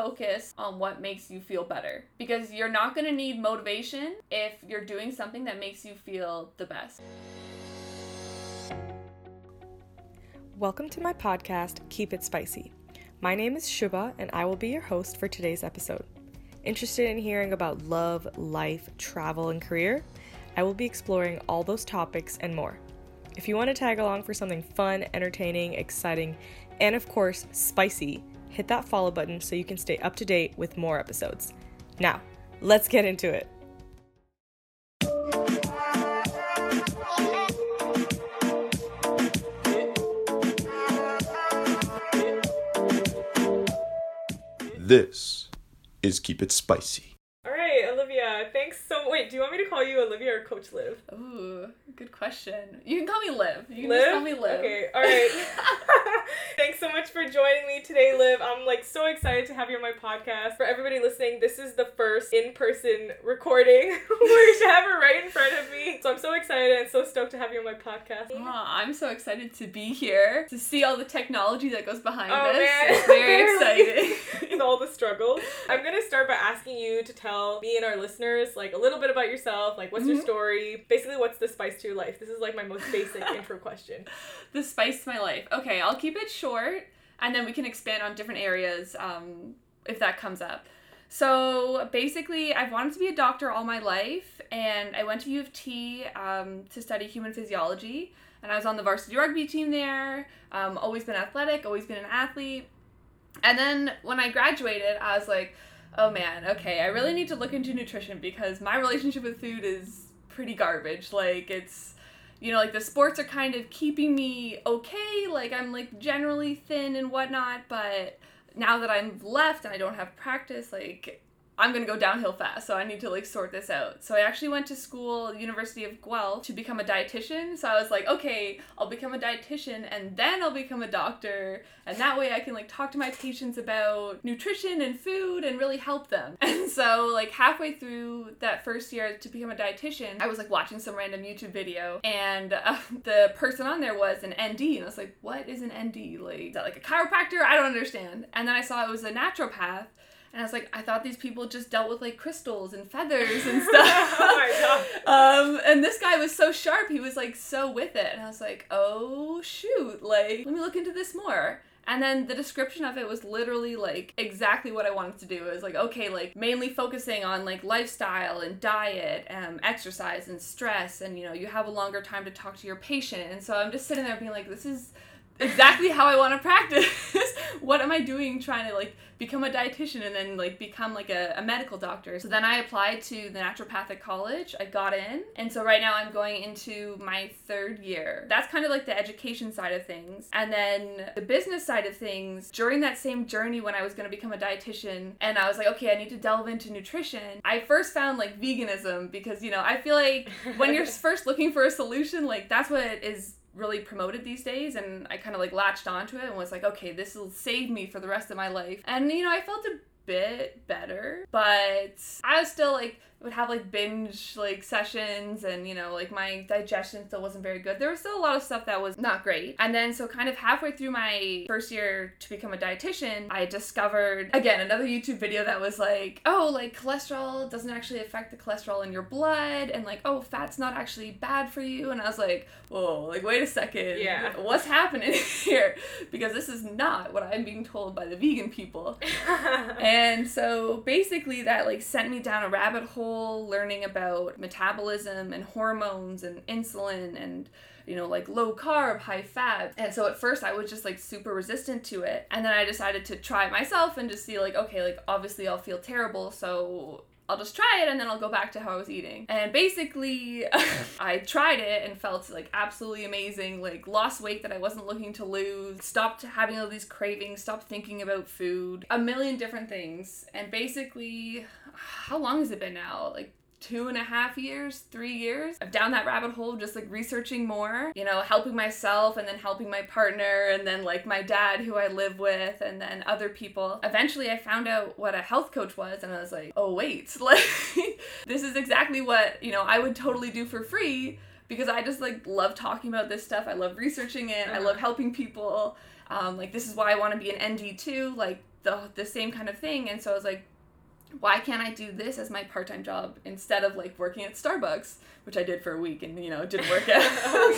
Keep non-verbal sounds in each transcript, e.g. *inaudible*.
focus on what makes you feel better because you're not going to need motivation if you're doing something that makes you feel the best. Welcome to my podcast, Keep It Spicy. My name is Shubha, and I will be your host for today's episode. Interested in hearing about love, life, travel, and career? I will be exploring all those topics and more. If you want to tag along for something fun, entertaining, exciting, and of course, spicy, hit that follow button so you can stay up to date with more episodes. Now, let's get into it. This is Keep It Spicy. All right, Olivia, thanks so Wait, do you want me to call you Olivia or Coach Liv? Ooh, good question. You can call me Liv. You can Liv? just call me Liv. Okay, all right. *laughs* *laughs* Thanks so much for joining me today, Liv. I'm like so excited to have you on my podcast. For everybody listening, this is the first in-person recording *laughs* where you have her right in front of me. So I'm so excited and so stoked to have you on my podcast. Aw, I'm so excited to be here to see all the technology that goes behind Oh, this. man. It's very exciting. and all the struggles. I'm gonna start by asking you to tell me and our listeners like a little bit about yourself, like what's your story, basically what's the spice to your life. This is like my most basic *laughs* intro question. the spice to my life. Okay, I'll keep it short and then we can expand on different areas um, if that comes up. So basically, I've wanted to be a doctor all my life, and I went to U of T um, to study human physiology. And I was on the varsity rugby team there. Um, always been athletic, always been an athlete. And then when I graduated, I was like, oh man, okay, I really need to look into nutrition because my relationship with food is pretty garbage. Like, it's, you know, like the sports are kind of keeping me okay. Like, I'm like generally thin and whatnot, but now that I'm left and I don't have practice, like, I'm gonna go downhill fast, so I need to like sort this out. So I actually went to school, University of Guelph, to become a dietitian. So I was like, okay, I'll become a dietitian and then I'll become a doctor, and that way I can like talk to my patients about nutrition and food and really help them. *laughs* And so like halfway through that first year to become a dietitian, I was like watching some random YouTube video, and uh, *laughs* the person on there was an ND, and I was like, what is an ND? Like, is that like a chiropractor? I don't understand. And then I saw it was a naturopath. And I was like, I thought these people just dealt with like crystals and feathers and *laughs* stuff. Oh *laughs* Um, and this guy was so sharp. He was like so with it. And I was like, oh shoot, like let me look into this more. And then the description of it was literally like exactly what I wanted to do. It was like, okay, like mainly focusing on like lifestyle and diet, um, exercise and stress, and you know, you have a longer time to talk to your patient. And so I'm just sitting there being like, this is exactly how I want to practice. *laughs* what am I doing trying to like become a dietitian and then like become like a, a medical doctor? So then I applied to the naturopathic college. I got in. And so right now I'm going into my third year. That's kind of like the education side of things. And then the business side of things, during that same journey when I was going to become a dietitian and I was like, okay, I need to delve into nutrition. I first found like veganism because, you know, I feel like when you're *laughs* first looking for a solution, like that's what is really promoted these days and I kind of like latched onto it and was like okay this will save me for the rest of my life. And you know I felt a bit better but I was still like would have like binge like sessions and you know like my digestion still wasn't very good. There was still a lot of stuff that was not great. And then so kind of halfway through my first year to become a dietitian I discovered again another YouTube video that was like oh like cholesterol doesn't actually affect the cholesterol in your blood and like oh fat's not actually bad for you. And I was like whoa like wait a second. Yeah. *laughs* what's happening *laughs* here? Because this is not what I'm being told by the vegan people. *laughs* And so basically that like sent me down a rabbit hole learning about metabolism and hormones and insulin and you know like low carb high fat. And so at first i was just like super resistant to it. And then i decided to try it myself and just see like okay like obviously i'll feel terrible. So I'll just try it and then I'll go back to how I was eating. And basically, *laughs* I tried it and felt like absolutely amazing. Like, lost weight that I wasn't looking to lose, stopped having all these cravings, stopped thinking about food, a million different things. And basically, *sighs* how long has it been now? Like, two and a half years, three years. I've down that rabbit hole just like researching more, you know, helping myself and then helping my partner and then like my dad who I live with and then other people. Eventually I found out what a health coach was and I was like, oh wait, *laughs* like this is exactly what, you know, I would totally do for free because I just like love talking about this stuff. I love researching it. I love helping people. Um, like this is why I want to be an ND too. Like the the same kind of thing. And so I was like, why can't I do this as my part time job instead of like working at Starbucks, which I did for a week and you know didn't work *laughs* out.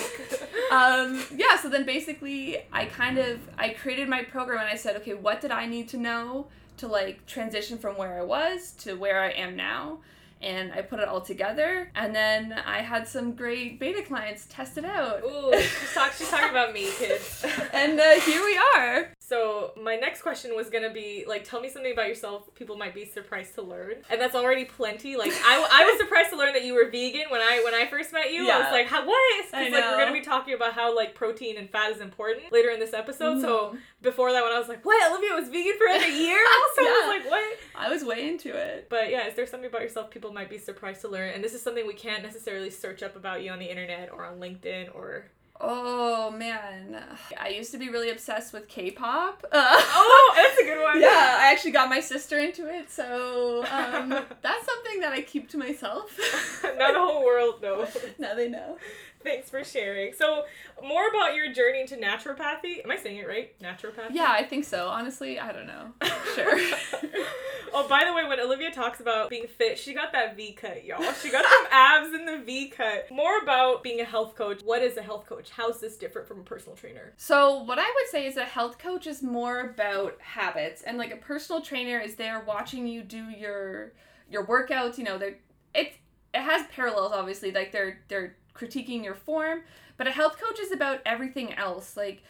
*laughs* um, yeah, so then basically I kind of I created my program and I said, okay, what did I need to know to like transition from where I was to where I am now? And I put it all together, and then I had some great beta clients test it out. Ooh, she's, talk, she's talking about me, kids. *laughs* and uh, here we are. So my next question was gonna be like, tell me something about yourself. People might be surprised to learn, and that's already plenty. Like I, I was surprised to learn that you were vegan when I when I first met you. Yeah. I was like, how what? Because like we're gonna be talking about how like protein and fat is important later in this episode. So Mhm. Before that, when I was like, what? Olivia was vegan for a year. *laughs* Also, I Yeah. was like, what? I was way into it. But yeah, is there something about yourself people might be surprised to learn? And this is something we can't necessarily search up about you on the internet or on LinkedIn or. Oh man, I used to be really obsessed with K-pop. Uh, *laughs* Oh, that's a good one. yeah, I actually got my sister into it, so um, *laughs* that's something that I keep to myself. Not the whole world knows. now they know. Thanks for sharing. So, more about your journey into naturopathy. Am I saying it right? Naturopathy? Yeah, I think so. Honestly, I don't know. Sure. *laughs* oh, by the way, when Olivia talks about being fit, she got that V cut, y'all. She got some *laughs* abs in the V cut. More about being a health coach. What is a health coach? How's this different from a personal trainer? So, what I would say is a health coach is more about habits, and like a personal trainer is there watching you do your your workouts. You know, they're it it has parallels, obviously. Like they're they're critiquing your form, but a health coach is about everything else. Like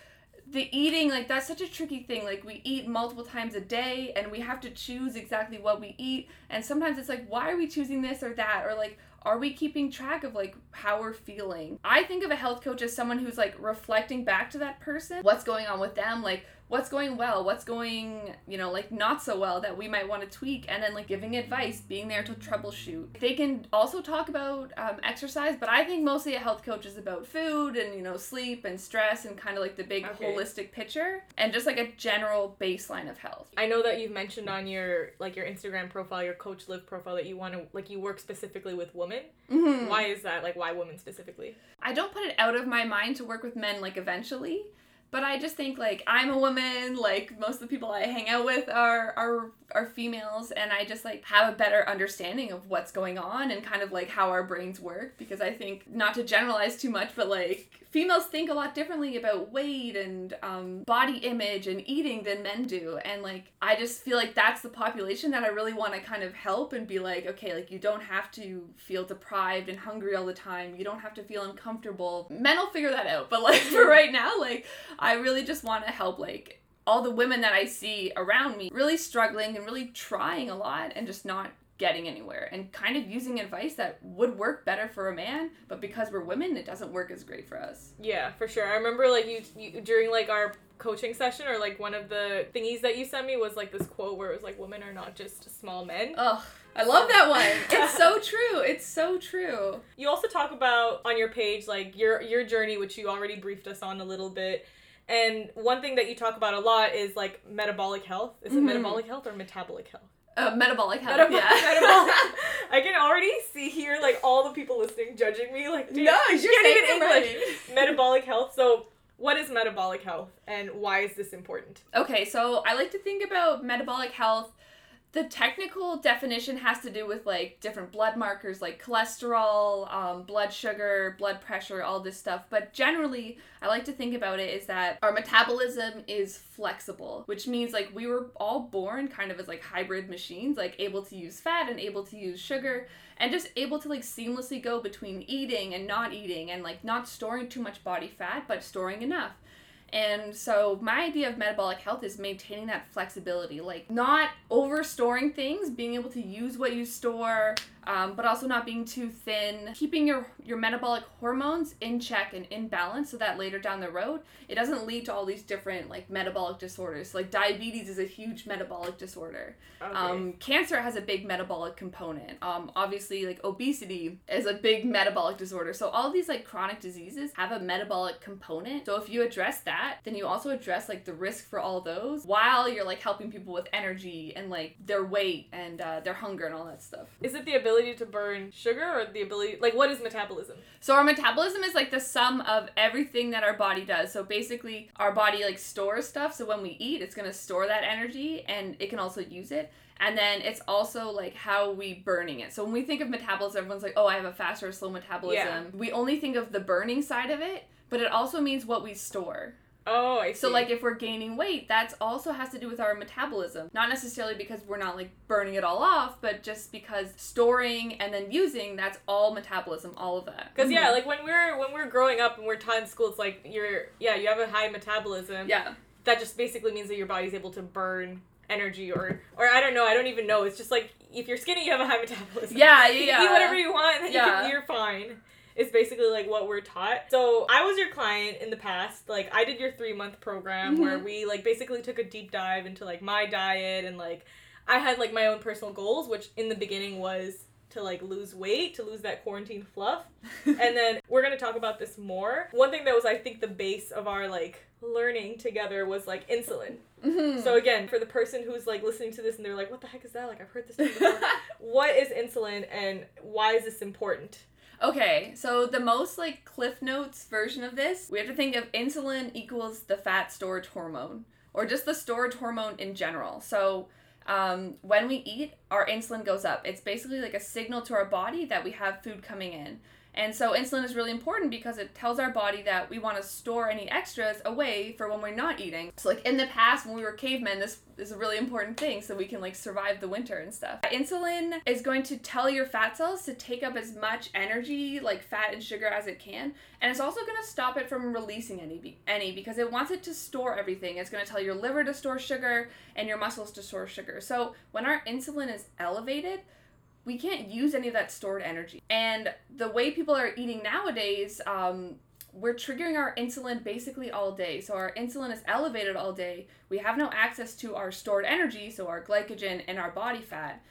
the eating, like that's such a tricky thing. Like we eat multiple times a day, and we have to choose exactly what we eat. And sometimes it's like, why are we choosing this or that, or like are we keeping track of like how we're feeling i think of a health coach as someone who's like reflecting back to that person what's going on with them like what's going well what's going you know like not so well that we might want to tweak and then like giving advice being there to troubleshoot they can also talk about um, exercise but i think mostly a health coach is about food and you know sleep and stress and kind of like the big Okay. holistic picture and just like a general baseline of health I know that you've mentioned on your like your Instagram profile, your Coach Liv profile that you want to like you work specifically with women. Mhm. Why is that? Like why women specifically? I don't put it out of my mind to work with men like eventually, but I just think like I'm a woman, like most of the people I hang out with are are are females and I just like have a better understanding of what's going on and kind of like how our brains work because I think not to generalize too much, but like females think a lot differently about weight and um, body image and eating than men do and like I just feel like that's the population that I really want to kind of help and be like okay like you don't have to feel deprived and hungry all the time. You don't have to feel uncomfortable. Men will figure that out but like *laughs* for right now like I really just want to help like all the women that I see around me really struggling and really trying a lot and just not getting anywhere and kind of using advice that would work better for a man but because we're women it doesn't work as great for us Yeah, for sure. I remember like you, you during like our coaching session or like one of the thingies that you sent me was like this quote where it was like women are not just small men. Ugh, I love that one. *laughs* It's so true. It's so true. You also talk about on your page like your your journey which you already briefed us on a little bit. And one thing that you talk about a lot is like metabolic health. Is it Mhm. metabolic health or metabolic health? Uh, metabolic health. Metabolic- yeah. *laughs* metabolic. *laughs* I can already see here like all the people listening judging me like no, you're saying even it English. right. *laughs* metabolic health. So what is metabolic health and why is this important? Okay, so I like to think about metabolic health. The technical definition has to do with like different blood markers like cholesterol, um, blood sugar, blood pressure, all this stuff. But generally, I like to think about it is that our metabolism is flexible, which means like we were all born kind of as like hybrid machines, like able to use fat and able to use sugar and just able to like seamlessly go between eating and not eating and like not storing too much body fat but storing enough. And so my idea of metabolic health is maintaining that flexibility, like not over storing things, being able to use what you store, um, but also not being too thin, keeping your your metabolic hormones in check and in balance, so that later down the road it doesn't lead to all these different like metabolic disorders. Like diabetes is a huge metabolic disorder. Okay. Um, cancer has a big metabolic component. Um, obviously, like obesity is a big metabolic disorder. So all these like chronic diseases have a metabolic component. So if you address that, then you also address like the risk for all those while you're like helping people with energy and like their weight and uh, their hunger and all that stuff. is it the ability ability to burn sugar or the ability like what is metabolism? So our metabolism is like the sum of everything that our body does. So basically our body like stores stuff. So when we eat, it's gonna store that energy and it can also use it. And then it's also like how we burning it. So when we think of metabolism, everyone's like, oh, I have a fast or slow metabolism. Yeah. We only think of the burning side of it, but it also means what we store. Oh, I see. So like if we're gaining weight, that's also has to do with our metabolism. Not necessarily because we're not like burning it all off, but just because storing and then using, that's all metabolism, all of that. Because yeah, Mhm. like when we're when we're growing up and we're taught in school, it's like you're yeah you have a high metabolism. yeah. That just basically means that your body's able to burn energy or or I don't know. I don't even know. It's just like if you're skinny, you have a high metabolism. Yeah, *laughs* You yeah, eat whatever you want, and then you Yeah. can, you're fine. It's basically like what we're taught. So I was your client in the past. Like I did your three month program where Mhm. we like basically took a deep dive into like my diet and like I had like my own personal goals, which in the beginning was to like lose weight, to lose that quarantine fluff. *laughs* and then we're gonna talk about this more. One thing that was I think the base of our like learning together was like insulin. Mhm. So again, for the person who's like listening to this and they're like, "What the heck is that?" Like I've heard this before. *laughs* what is insulin and why is this important? Okay, so the most like Cliff Notes version of this, we have to think of insulin equals the fat storage hormone, or just the storage hormone in general. So um, when we eat, our insulin goes up. It's basically like a signal to our body that we have food coming in. And so insulin is really important because it tells our body that we want to store any extras away for when we're not eating. So like in the past when we were cavemen, this is a really important thing so we can like survive the winter and stuff. Insulin is going to tell your fat cells to take up as much energy, like fat and sugar as it can, and it's also going to stop it from releasing any any because it wants it to store everything. It's going to tell your liver to store sugar and your muscles to store sugar. So when our insulin is elevated, we can't use any of that stored energy. And the way people are eating nowadays, um, we're triggering our insulin basically all day. So our insulin is elevated all day. We have no access to our stored energy, so our glycogen and our body fat.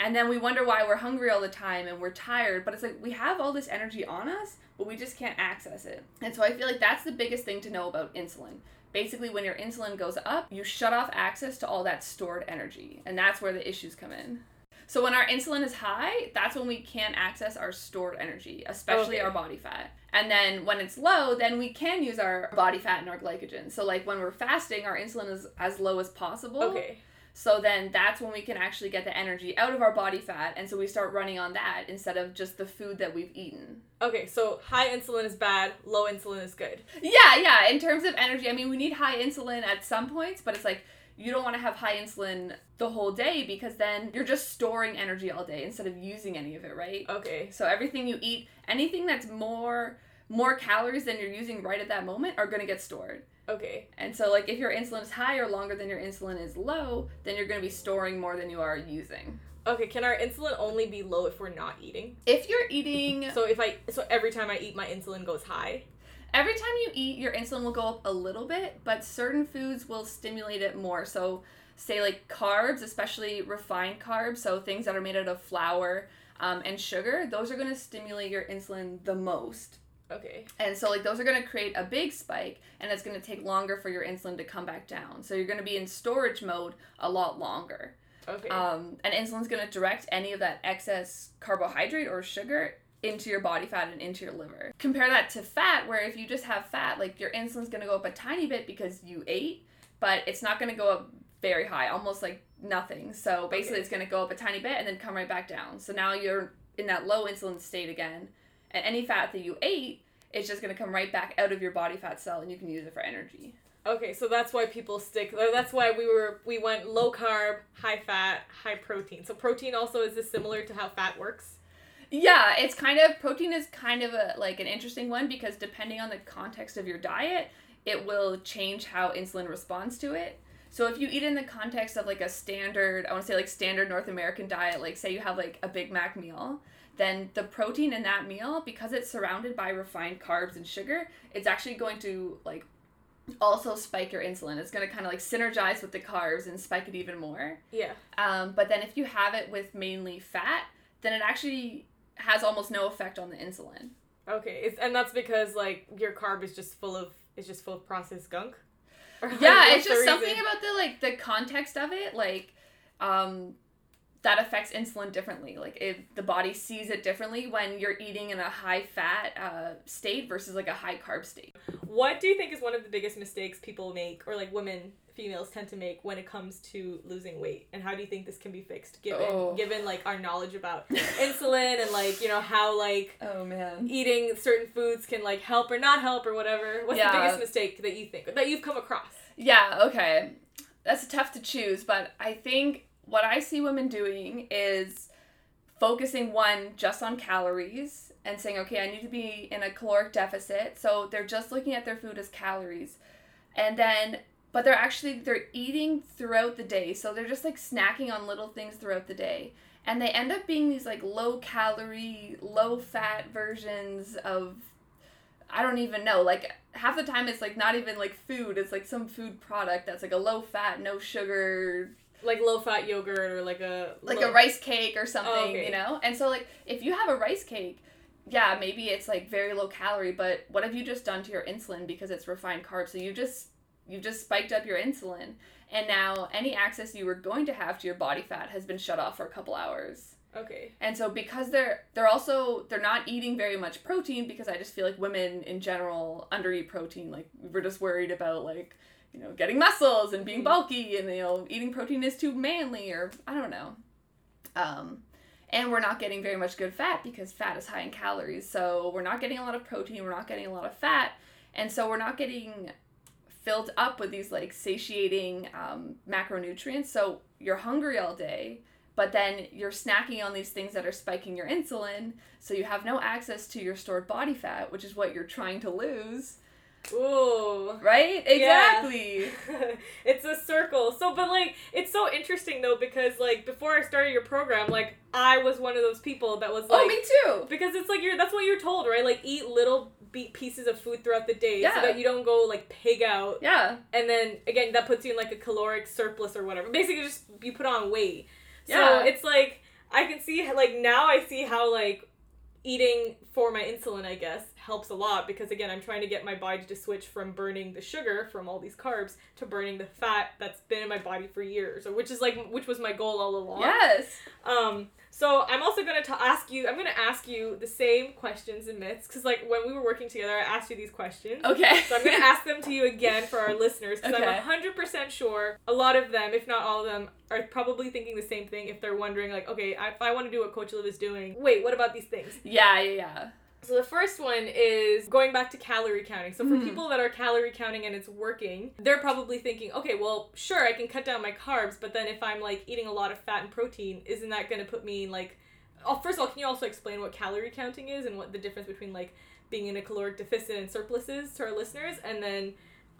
And then we wonder why we're hungry all the time and we're tired. But it's like we have all this energy on us, but we just can't access it. And so I feel like that's the biggest thing to know about insulin. Basically, when your insulin goes up, you shut off access to all that stored energy. And that's where the issues come in. So when our insulin is high, that's when we can't access our stored energy, especially Okay. our body fat. And then when it's low, then we can use our body fat and our glycogen. So like when we're fasting, our insulin is as low as possible. Okay. So then that's when we can actually get the energy out of our body fat, and so we start running on that instead of just the food that we've eaten. Okay, so high insulin is bad, low insulin is good. Yeah, yeah. In terms of energy, I mean, we need high insulin at some points, but it's like you don't want to have high insulin the whole day because then you're just storing energy all day instead of using any of it, right? Okay. So everything you eat, anything that's more more calories than you're using right at that moment are going to get stored. Okay. And so like if your insulin is high or longer than your insulin is low, then you're going to be storing more than you are using. Okay, can our insulin only be low if we're not eating? If you're eating So if I so every time I eat my insulin goes high. Every time you eat, your insulin will go up a little bit, but certain foods will stimulate it more. So, say like carbs, especially refined carbs, so things that are made out of flour um, and sugar, those are going to stimulate your insulin the most. Okay. And so, like, those are going to create a big spike, and it's going to take longer for your insulin to come back down. So, you're going to be in storage mode a lot longer. Okay. Um, and insulin's going to direct any of that excess carbohydrate or sugar into your body fat and into your liver. Compare that to fat, where if you just have fat, like your insulin's going to go up a tiny bit because you ate, but it's not going to go up very high, almost like nothing. So basically, Okay. it's going to go up a tiny bit and then come right back down. So now you're in that low insulin state again, and any fat that you ate. It's just gonna come right back out of your body fat cell, and you can use it for energy. Okay, so that's why people stick. That's why we were we went low carb, high fat, high protein. So protein also is this similar to how fat works? Yeah, it's kind of protein is kind of a like an interesting one because depending on the context of your diet, it will change how insulin responds to it. So if you eat in the context of like a standard, I want to say like standard North American diet, like say you have like a Big Mac meal, then the protein in that meal because it's surrounded by refined carbs and sugar, it's actually going to like also spike your insulin. It's going to kind of like synergize with the carbs and spike it even more. Yeah. Um, but then if you have it with mainly fat, then it actually has almost no effect on the insulin. Okay, it's, and that's because like your carb is just full of it's just full of processed gunk. *laughs* Or, Yeah, it's just something about the like the context of it. Like, um, that affects insulin differently. Like if the body sees it differently when you're eating in a high fat uh, state versus like a high carb state. What do you think is one of the biggest mistakes people make, or like women, females tend to make when it comes to losing weight? And how do you think this can be fixed, given Oh. given like our knowledge about insulin and like you know how like Oh man. eating certain foods can like help or not help or whatever? What's Yeah. the biggest mistake that you think that you've come across? Yeah, okay. That's tough to choose, but I think what I see women doing is focusing one just on calories and saying, okay, I need to be in a caloric deficit. So they're just looking at their food as calories. And then but they're actually they're eating throughout the day. So they're just like snacking on little things throughout the day. And they end up being these like low calorie, low fat versions of I don't even know. Like half the time it's like not even like food. It's like some food product that's like a low fat, no sugar, Like low fat yogurt or like a like low- a rice cake or something, Oh, okay. you know? And so like if you have a rice cake, yeah, maybe it's like very low calorie, but what have you just done to your insulin because it's refined carbs? So you just you've just spiked up your insulin and now any access you were going to have to your body fat has been shut off for a couple hours. Okay. And so because they're they're also they're not eating very much protein because I just feel like women in general undereat protein. Like we're just worried about like, you know, getting muscles and being Mhm. bulky and you know, eating protein is too manly or I don't know. Um and we're not getting very much good fat because fat is high in calories. So we're not getting a lot of protein, we're not getting a lot of fat, and so we're not getting filled up with these like satiating um, macronutrients. So you're hungry all day, but then you're snacking on these things that are spiking your insulin. So you have no access to your stored body fat, which is what you're trying to lose, Ooh. right? Yeah. Exactly. *laughs* it's a circle. So, but like, it's so interesting though because like before I started your program, like I was one of those people that was oh, like, oh, me too. because it's like you're that's what you're told, right? Like eat little be- pieces of food throughout the day Yeah. so that you don't go like pig out, Yeah. and then again that puts you in like a caloric surplus or whatever. Basically, just you put on weight. Yeah. So it's like I can see like now I see how like eating for my insulin I guess helps a lot because again I'm trying to get my body to switch from burning the sugar from all these carbs to burning the fat that's been in my body for years or which is like which was my goal all along. Yes. Um so I'm also going to ask you I'm to ask you the same questions and myths cuz like when we were working together I asked you these questions. Okay. So I'm going to ask them to you again for our listeners because Okay. I'm 100% sure a lot of them, if not all of them, are probably thinking the same thing if they're wondering, like, okay, I, if I want to do what Coach Liv is doing, wait, what about these things? yeah, yeah, yeah. So the first one is going back to calorie counting. So for Mhm. people that are calorie counting and it's working, they're probably thinking, okay, well, sure, I can cut down my carbs, but then if I'm like eating a lot of fat and protein, isn't that going to put me in like Oh, first of all, can you also explain what calorie counting is and what the difference between like being in a caloric deficit and surplus is to our listeners, and then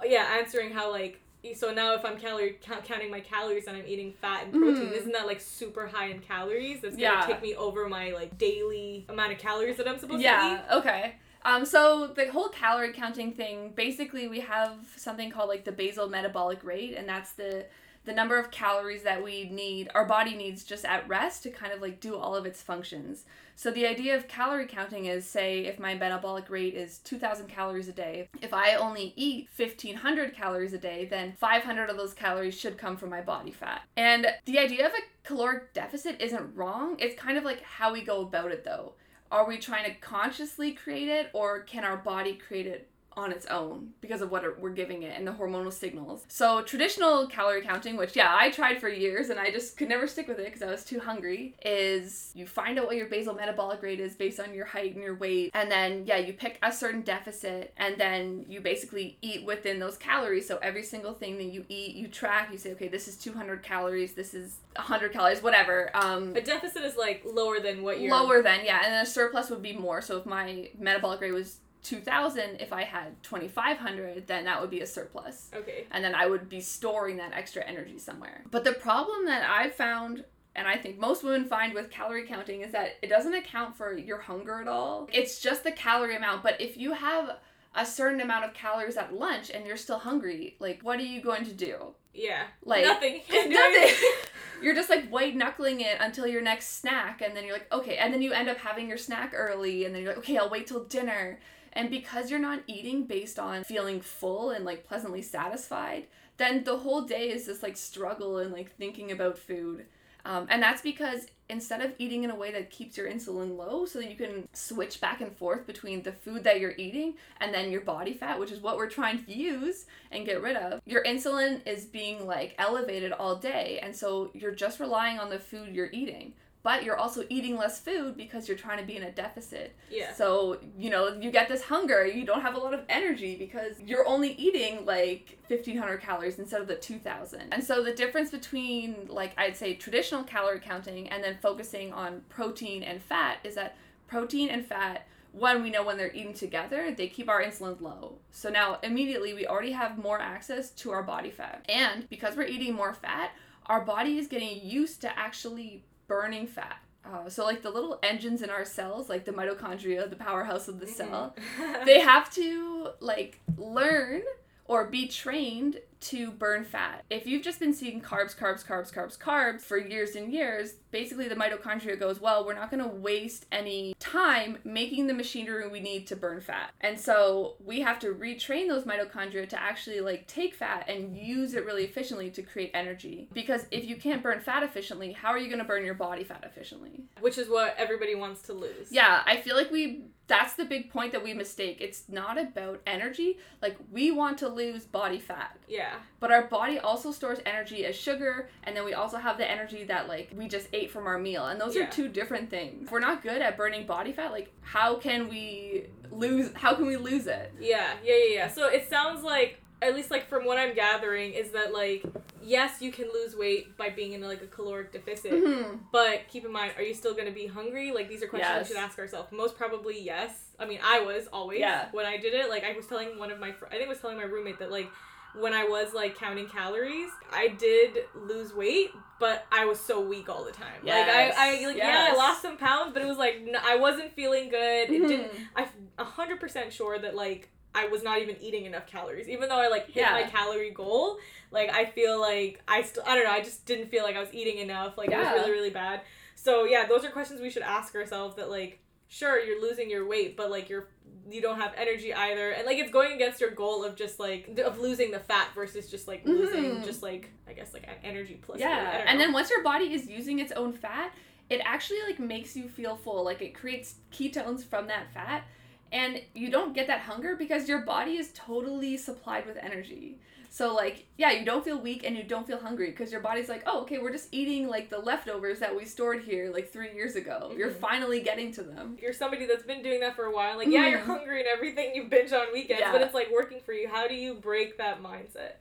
yeah, answering how like so now if I'm calorie count, counting my calories and I'm eating fat and protein, Mhm. isn't that like super high in calories? That's gonna Yeah. take me over my like daily amount of calories that I'm supposed to eat. Yeah, okay. Um, so the whole calorie counting thing, basically we have something called like the basal metabolic rate, and that's the the number of calories that we need, our body needs just at rest to kind of like do all of its functions. So the idea of calorie counting is say if my metabolic rate is 2000 calories a day, if I only eat 1500 calories a day, then 500 of those calories should come from my body fat. And the idea of a caloric deficit isn't wrong. It's kind of like how we go about it though are we trying to consciously create it or can our body create it on its own because of what we're giving it and the hormonal signals. So traditional calorie counting which yeah i tried for years and i just could never stick with it because i was too hungry is you find out what your basal metabolic rate is based on your height and your weight and then yeah you pick a certain deficit and then you basically eat within those calories. So every single thing that you eat you track you say okay this is 200 calories this is 100 calories whatever um A deficit is like lower than what you're lower than yeah and then a surplus would be more. So if my metabolic rate was 2000 if i had 2500 then that would be a surplus Okay. and then i would be storing that extra energy somewhere but the problem that i've found and I think most women find with calorie counting is that it doesn't account for your hunger at all. It's just the calorie amount. But if you have a certain amount of calories at lunch and you're still hungry, like what are you going to do? Yeah. Like nothing. *laughs* nothing. *laughs* you're just like white knuckling it until your next snack, and then you're like, okay, and then you end up having your snack early, and then you're like, okay, I'll wait till dinner. And because you're not eating based on feeling full and like pleasantly satisfied, then the whole day is this like struggle and like thinking about food. Um, and that's because instead of eating in a way that keeps your insulin low so that you can switch back and forth between the food that you're eating and then your body fat, which is what we're trying to use and get rid of, your insulin is being like elevated all day. And so you're just relying on the food you're eating but you're also eating less food because you're trying to be in a deficit. Yeah. So, you know, you get this hunger, you don't have a lot of energy because you're only eating like 1500 calories instead of the 2000. And so the difference between like I'd say traditional calorie counting and then focusing on protein and fat is that protein and fat one we know when they're eaten together they keep our insulin low so now immediately we already have more access to our body fat and because we're eating more fat our body is getting used to actually burning fat. Uh, so like the little engines in our cells, like the mitochondria, the powerhouse of the cell, Mhm. *laughs* they have to like learn or be trained to burn fat. If you've just been seeing carbs, carbs, carbs, carbs, carbs for years and years, basically the mitochondria goes, well, we're not going to waste any time making the machinery we need to burn fat. And so we have to retrain those mitochondria to actually like take fat and use it really efficiently to create energy. Because if you can't burn fat efficiently, how are you going to burn your body fat efficiently? Which is what everybody wants to lose. Yeah, I feel like we that's the big point that we mistake. It's not about energy. Like we want to lose body fat. Yeah. But our body also stores energy as sugar, and then we also have the energy that like we just ate from our meal, and those Yeah. are two different things. If we're not good at burning body fat, like how can we lose? How can we lose it? Yeah, yeah, yeah, yeah. So it sounds like, at least like from what I'm gathering, is that like, yes, you can lose weight by being in like a caloric deficit, Mhm. but keep in mind, are you still gonna be hungry? Like these are questions Yes. we should ask ourselves. Most probably yes. I mean, I was always Yeah. when I did it. Like I was telling one of my, fr- I think I was telling my roommate that like. When I was like counting calories, I did lose weight, but I was so weak all the time. Yes. Like I, I like yeah, I lost some pounds, but it was like n- I wasn't feeling good. It didn't Mhm. I'm a hundred percent sure that like I was not even eating enough calories, even though I like hit Yeah. my calorie goal. Like I feel like I still I don't know. I just didn't feel like I was eating enough. Like it was really really bad. So yeah, those are questions we should ask ourselves. That like sure you're losing your weight, but like you're you don't have energy either, and like it's going against your goal of just like of losing the fat versus just like losing Mhm. just like I guess like energy plus. Yeah, and then once your body is using its own fat, it actually like makes you feel full. Like it creates ketones from that fat, and you don't get that hunger because your body is totally supplied with energy. So like, yeah, you don't feel weak and you don't feel hungry because your body's like, oh, okay, we're just eating like the leftovers that we stored here like three years ago. You're Mhm. finally getting to them. you're somebody that's been doing that for a while. Like, yeah, you're Mhm. hungry and everything. You binge on weekends, Yeah. but it's like working for you. How do you break that mindset?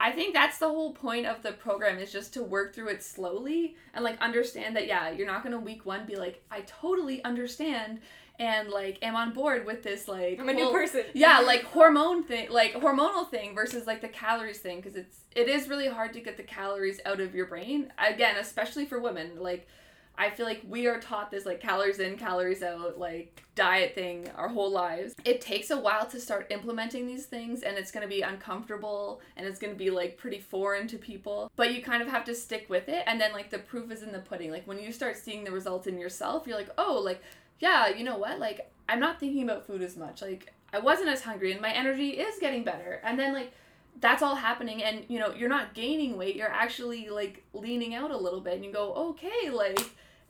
I think that's the whole point of the program is just to work through it slowly and like understand that yeah, you're not gonna week one be like, I totally understand and like am on board with this like I'm a new person. *laughs* yeah like hormone thing like hormonal thing versus like the calories thing because it's it is really hard to get the calories out of your brain. Again especially for women like i feel like we are taught this like calories in calories out like diet thing our whole lives. It takes a while to start implementing these things and it's going to be uncomfortable and it's going to be like pretty foreign to people but you kind of have to stick with it and then like the proof is in the pudding. Like when you start seeing the results in yourself you're like oh like yeah you know what like i'm not thinking about food as much like i wasn't as hungry and my energy is getting better and then like that's all happening and you know you're not gaining weight you're actually like leaning out a little bit and you go okay like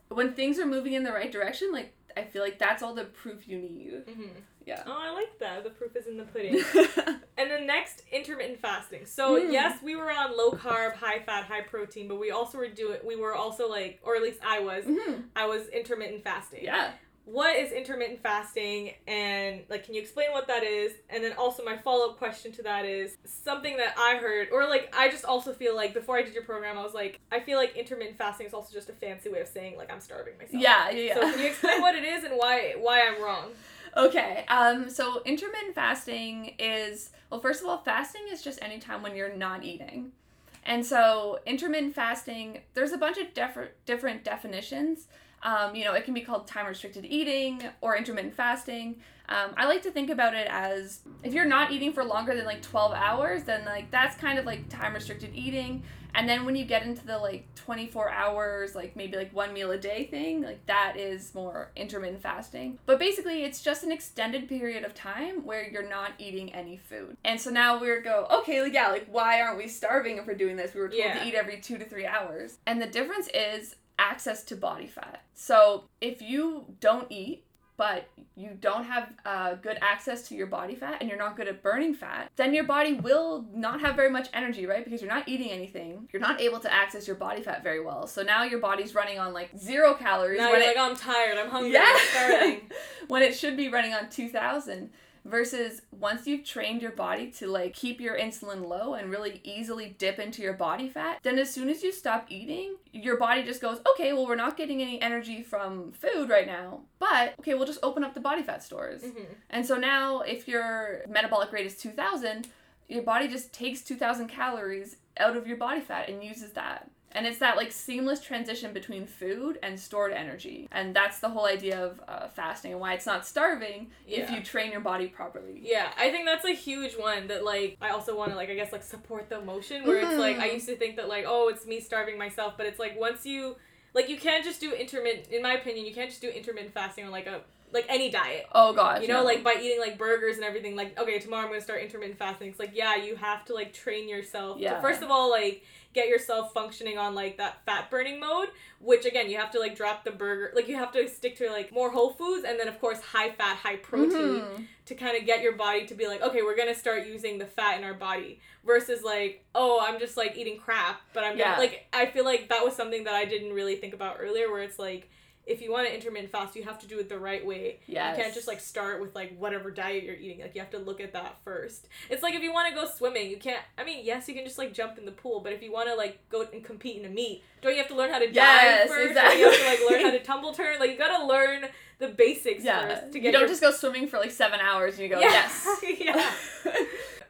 when things are moving in the right direction like i feel like that's all the proof you need hmm yeah Oh, I like that. The proof is in the pudding. *laughs* and then next, intermittent fasting. So Mm. yes, we were on low carb, high fat, high protein, but we also were doing. We were also like, or at least I was. Mhm. I was intermittent fasting. yeah What is intermittent fasting, and like, can you explain what that is? And then also, my follow up question to that is something that I heard, or like, I just also feel like before I did your program, I was like, I feel like intermittent fasting is also just a fancy way of saying like I'm starving myself. yeah yeah, yeah. So can you explain what it is and why why I'm wrong? Okay. Um. So intermittent fasting is well. First of all, fasting is just any time when you're not eating, and so intermittent fasting. There's a bunch of def- different definitions. Um, you know, it can be called time restricted eating or intermittent fasting. Um, I like to think about it as if you're not eating for longer than like 12 hours, then like that's kind of like time restricted eating. And then when you get into the like 24 hours, like maybe like one meal a day thing, like that is more intermittent fasting. But basically, it's just an extended period of time where you're not eating any food. And so now we're go, okay, like, yeah, like why aren't we starving if we're doing this? We were told Yeah. to eat every two to three hours. And the difference is access to body fat. So if you don't eat, but you don't have uh, good access to your body fat and you're not good at burning fat, then your body will not have very much energy, right? Because you're not eating anything. You're not able to access your body fat very well. So now your body's running on like zero calories. Now when you're it- like, I'm tired, I'm hungry, yeah. I'm starving. *laughs* when it should be running on 2000 versus once you've trained your body to like keep your insulin low and really easily dip into your body fat then as soon as you stop eating your body just goes okay well we're not getting any energy from food right now but okay we'll just open up the body fat stores Mhm. and so now if your metabolic rate is 2000 your body just takes 2000 calories out of your body fat and uses that and it's that like seamless transition between food and stored energy and that's the whole idea of uh, fasting and why it's not starving if you train your body properly Yeah, I think that's a huge one that like I also want to like I guess like support the emotion where it's like I Mhm. used to think that like oh it's me starving myself but it's like once you like you can't just do intermittent in my opinion you can't just do intermittent fasting on like a like any diet oh gosh you know no. like by eating like burgers and everything like okay tomorrow i'm gonna start intermittent fasting it's like yeah you have to like train yourself to, Yeah. first of all like get yourself functioning on like that fat burning mode which again you have to like drop the burger like you have to stick to like more whole foods and then of course high fat high protein Mhm. to kind of get your body to be like okay we're gonna start using the fat in our body versus like oh i'm just like eating crap but i'm Yeah. gonna like i feel like that was something that i didn't really think about earlier where it's like if you want to intermittent fast you have to do it the right way yes. you can't just like start with like whatever diet you're eating. Like you have to look at that first. It's like if you want to go swimming, you can't. I mean, yes, you can just like jump in the pool, but if you want to like go and compete in a meet, don't you have to learn how to Yes, dive first? exactly. You have to like learn how to *laughs* tumble turn. Like you gotta learn the basics yeah first to get. you don't your... just go swimming for like seven hours and you go Yeah. yes *laughs* yeah. *laughs*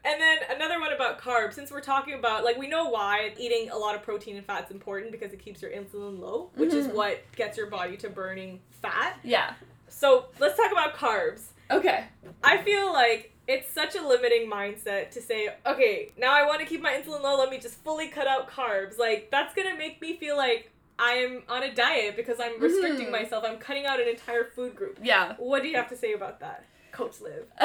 And then another one about carbs. Since we're talking about like we know why eating a lot of protein and fat is important because it keeps your insulin low, which is Mhm. what gets your body to burning fat. yeah So let's talk about carbs. okay I feel like it's such a limiting mindset to say, okay, now I want to keep my insulin low, let me just fully cut out carbs. Like, that's gonna make me feel like I'm on a diet because I'm restricting Mhm. myself. I'm cutting out an entire food group. yeah What do you have to say about that, Coach Liv? *laughs*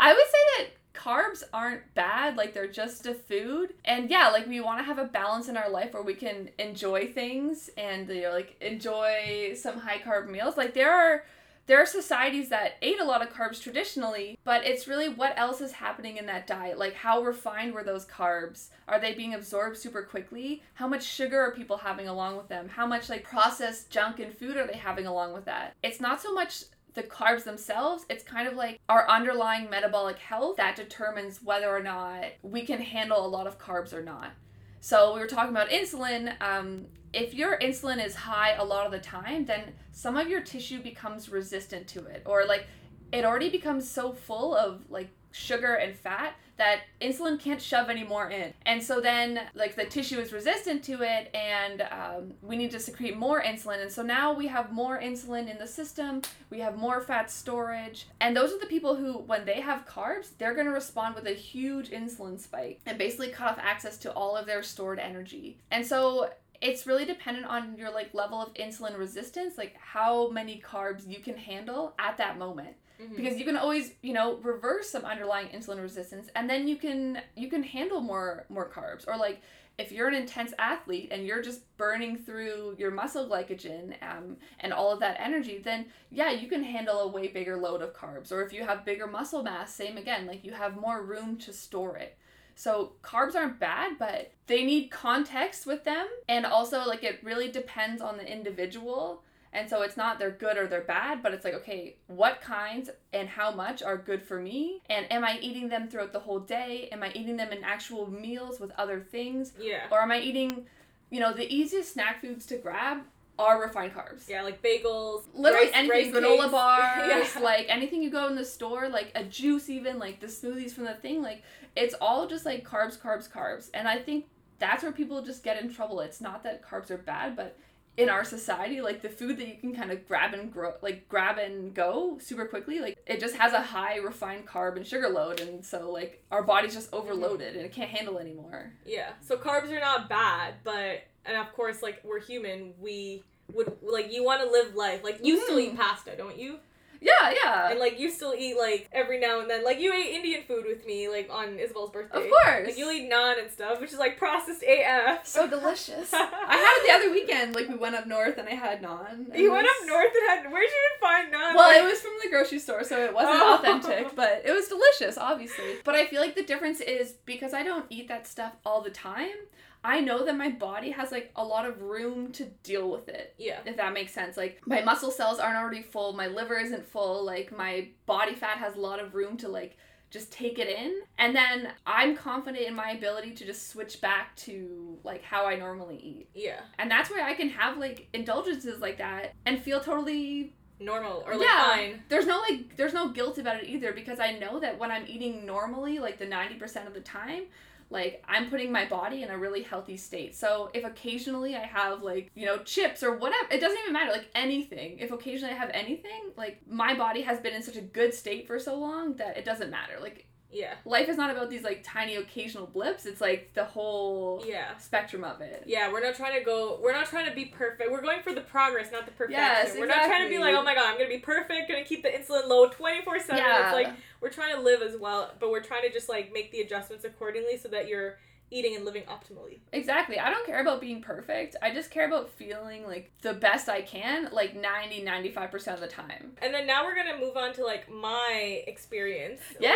I would say that carbs aren't bad, like they're just a food. And yeah, like we want to have a balance in our life where we can enjoy things and you know like enjoy some high carb meals. Like there are there are societies that ate a lot of carbs traditionally, but it's really what else is happening in that diet. Like how refined were those carbs? Are they being absorbed super quickly? How much sugar are people having along with them? How much like processed junk and food are they having along with that? It's not so much the carbs themselves, it's kind of like our underlying metabolic health that determines whether or not we can handle a lot of carbs or not. So we were talking about insulin. Um, if your insulin is high a lot of the time, then some of your tissue becomes resistant to it, or like it already becomes so full of like sugar and fat that insulin can't shove any more in. And so then like the tissue is resistant to it and um, we need to secrete more insulin. And so now we have more insulin in the system, we have more fat storage. And those are the people who, when they have carbs, they're going to respond with a huge insulin spike and basically cut off access to all of their stored energy. And so it's really dependent on your like level of insulin resistance, like how many carbs you can handle at that moment. Mm-hmm. because you can always you know reverse some underlying insulin resistance and then you can you can handle more more carbs. Or like if you're an intense athlete and you're just burning through your muscle glycogen um, and all of that energy then yeah you can handle a way bigger load of carbs. Or if you have bigger muscle mass same again like you have more room to store it so carbs aren't bad, but they need context with them. And also like it really depends on the individual. And so it's not they're good or they're bad, but it's like, okay, what kinds and how much are good for me? And am I eating them throughout the whole day? Am I eating them in actual meals with other things? Yeah. Or am I eating, you know, the easiest snack foods to grab are refined carbs. Yeah, like bagels, Literally rice- anything, rice granola cakes. *laughs* bars, Yeah. like anything you go in the store, like a juice, even like the smoothies from the thing, like it's all just like carbs, carbs, carbs. And I think that's where people just get in trouble. It's not that carbs are bad, but in our society, like the food that you can kind of grab and grow, like grab and go super quickly, like it just has a high refined carb and sugar load, and so like our body's just overloaded and it can't handle anymore. Yeah. So carbs are not bad, but and of course, like we're human, we would like you want to live life. Like you still eat mm-hmm. pasta, don't you? Yeah, yeah. And like you still eat like every now and then. Like you ate Indian food with me, like on Isabel's birthday. Of course. Like you'll eat naan and stuff, which is like processed AF. so delicious. *laughs* I had it the other weekend. Like we went up north and I had naan. You it went up north and had where'd you find naan? Well, Like- it was from the grocery store, so it wasn't Oh. authentic, but it was delicious, obviously. But I feel like the difference is because I don't eat that stuff all the time, I know that my body has like a lot of room to deal with it. Yeah. If that makes sense. Like my muscle cells aren't already full, my liver isn't full, like my body fat has a lot of room to like just take it in. And then I'm confident in my ability to just switch back to like how I normally eat. Yeah. And that's where I can have like indulgences like that and feel totally Normal or like yeah. fine. There's no like there's no guilt about it either because I know that when I'm eating normally, like the 90% of the time, like I'm putting my body in a really healthy state. So if occasionally I have like, you know, chips or whatever, it doesn't even matter, like anything. If occasionally I have anything, like my body has been in such a good state for so long that it doesn't matter. Like Yeah. life is not about these like tiny occasional blips. It's like the whole Yeah. spectrum of it. Yeah, we're not trying to go. We're not trying to be perfect. We're going for the progress, not the perfection. Yes, We're not trying to be like, oh my god, I'm gonna be perfect, gonna keep the insulin low 24 seven. Yeah. It's like we're trying to live as well, but we're trying to just like make the adjustments accordingly so that you're eating and living optimally. Exactly. I don't care about being perfect. I just care about feeling like the best I can, like 90, 95% of the time. And then now we're gonna move on to like my experience. Yeah!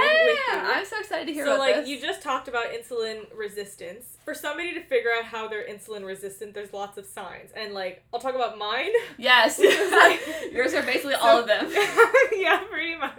I'm so excited to hear so about like this. you just talked about insulin resistance. For somebody to figure out how they're insulin resistant, there's lots of signs. And like I'll talk about mine. *laughs* yes. *laughs* Like- *laughs* Yours are basically all of them. yeah, pretty much.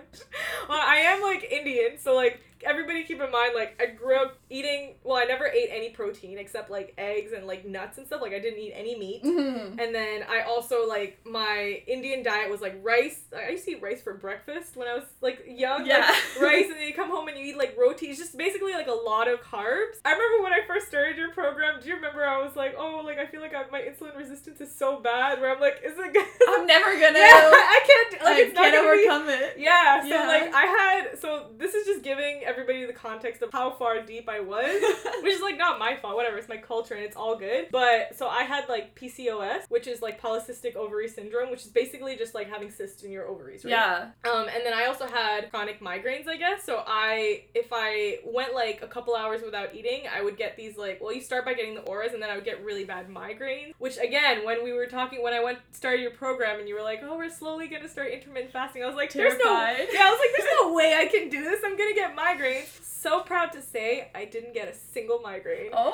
Well, I am like Indian, so like everybody keep in mind like I grew up eating well, I never ate any protein except like eggs and like nuts and stuff. Like I didn't eat any meat. Mhm. And then I also like my Indian diet was like rice. I used to eat rice for breakfast when I was like young. like, Yeah. *laughs* rice and then you *laughs* come home and you eat like roti. It's just basically like a lot of carbs. I remember when I first started your program, do you remember I was like, oh, like I feel like I, my insulin resistance is so bad where I'm like, is it good? *laughs* I'm never gonna. yeah, I can't, like, I it's can't gonna be- overcome it. yeah, so Yeah. like I had so this is just giving everybody the context of how far deep I was, *laughs* which is like not my fault, whatever, it's my culture and it's all good. But so I had like PCOS, which is like polycystic ovary syndrome, which is basically just like having cysts in your ovaries, right? Yeah. Um, and then I also had chronic migraines, I guess. So I, if I went like a couple hours without eating, I would get these like, well, you start by getting the auras, and then I would get really bad migraines. Which again, when we were talking, when I went started your program, and you were like, oh, we're slowly gonna start intermittent fasting, I was like, there's no, *laughs* yeah, I was like, there's no way I can do this. I'm gonna get migraines. So proud to say, I didn't get a single migraine. Oh.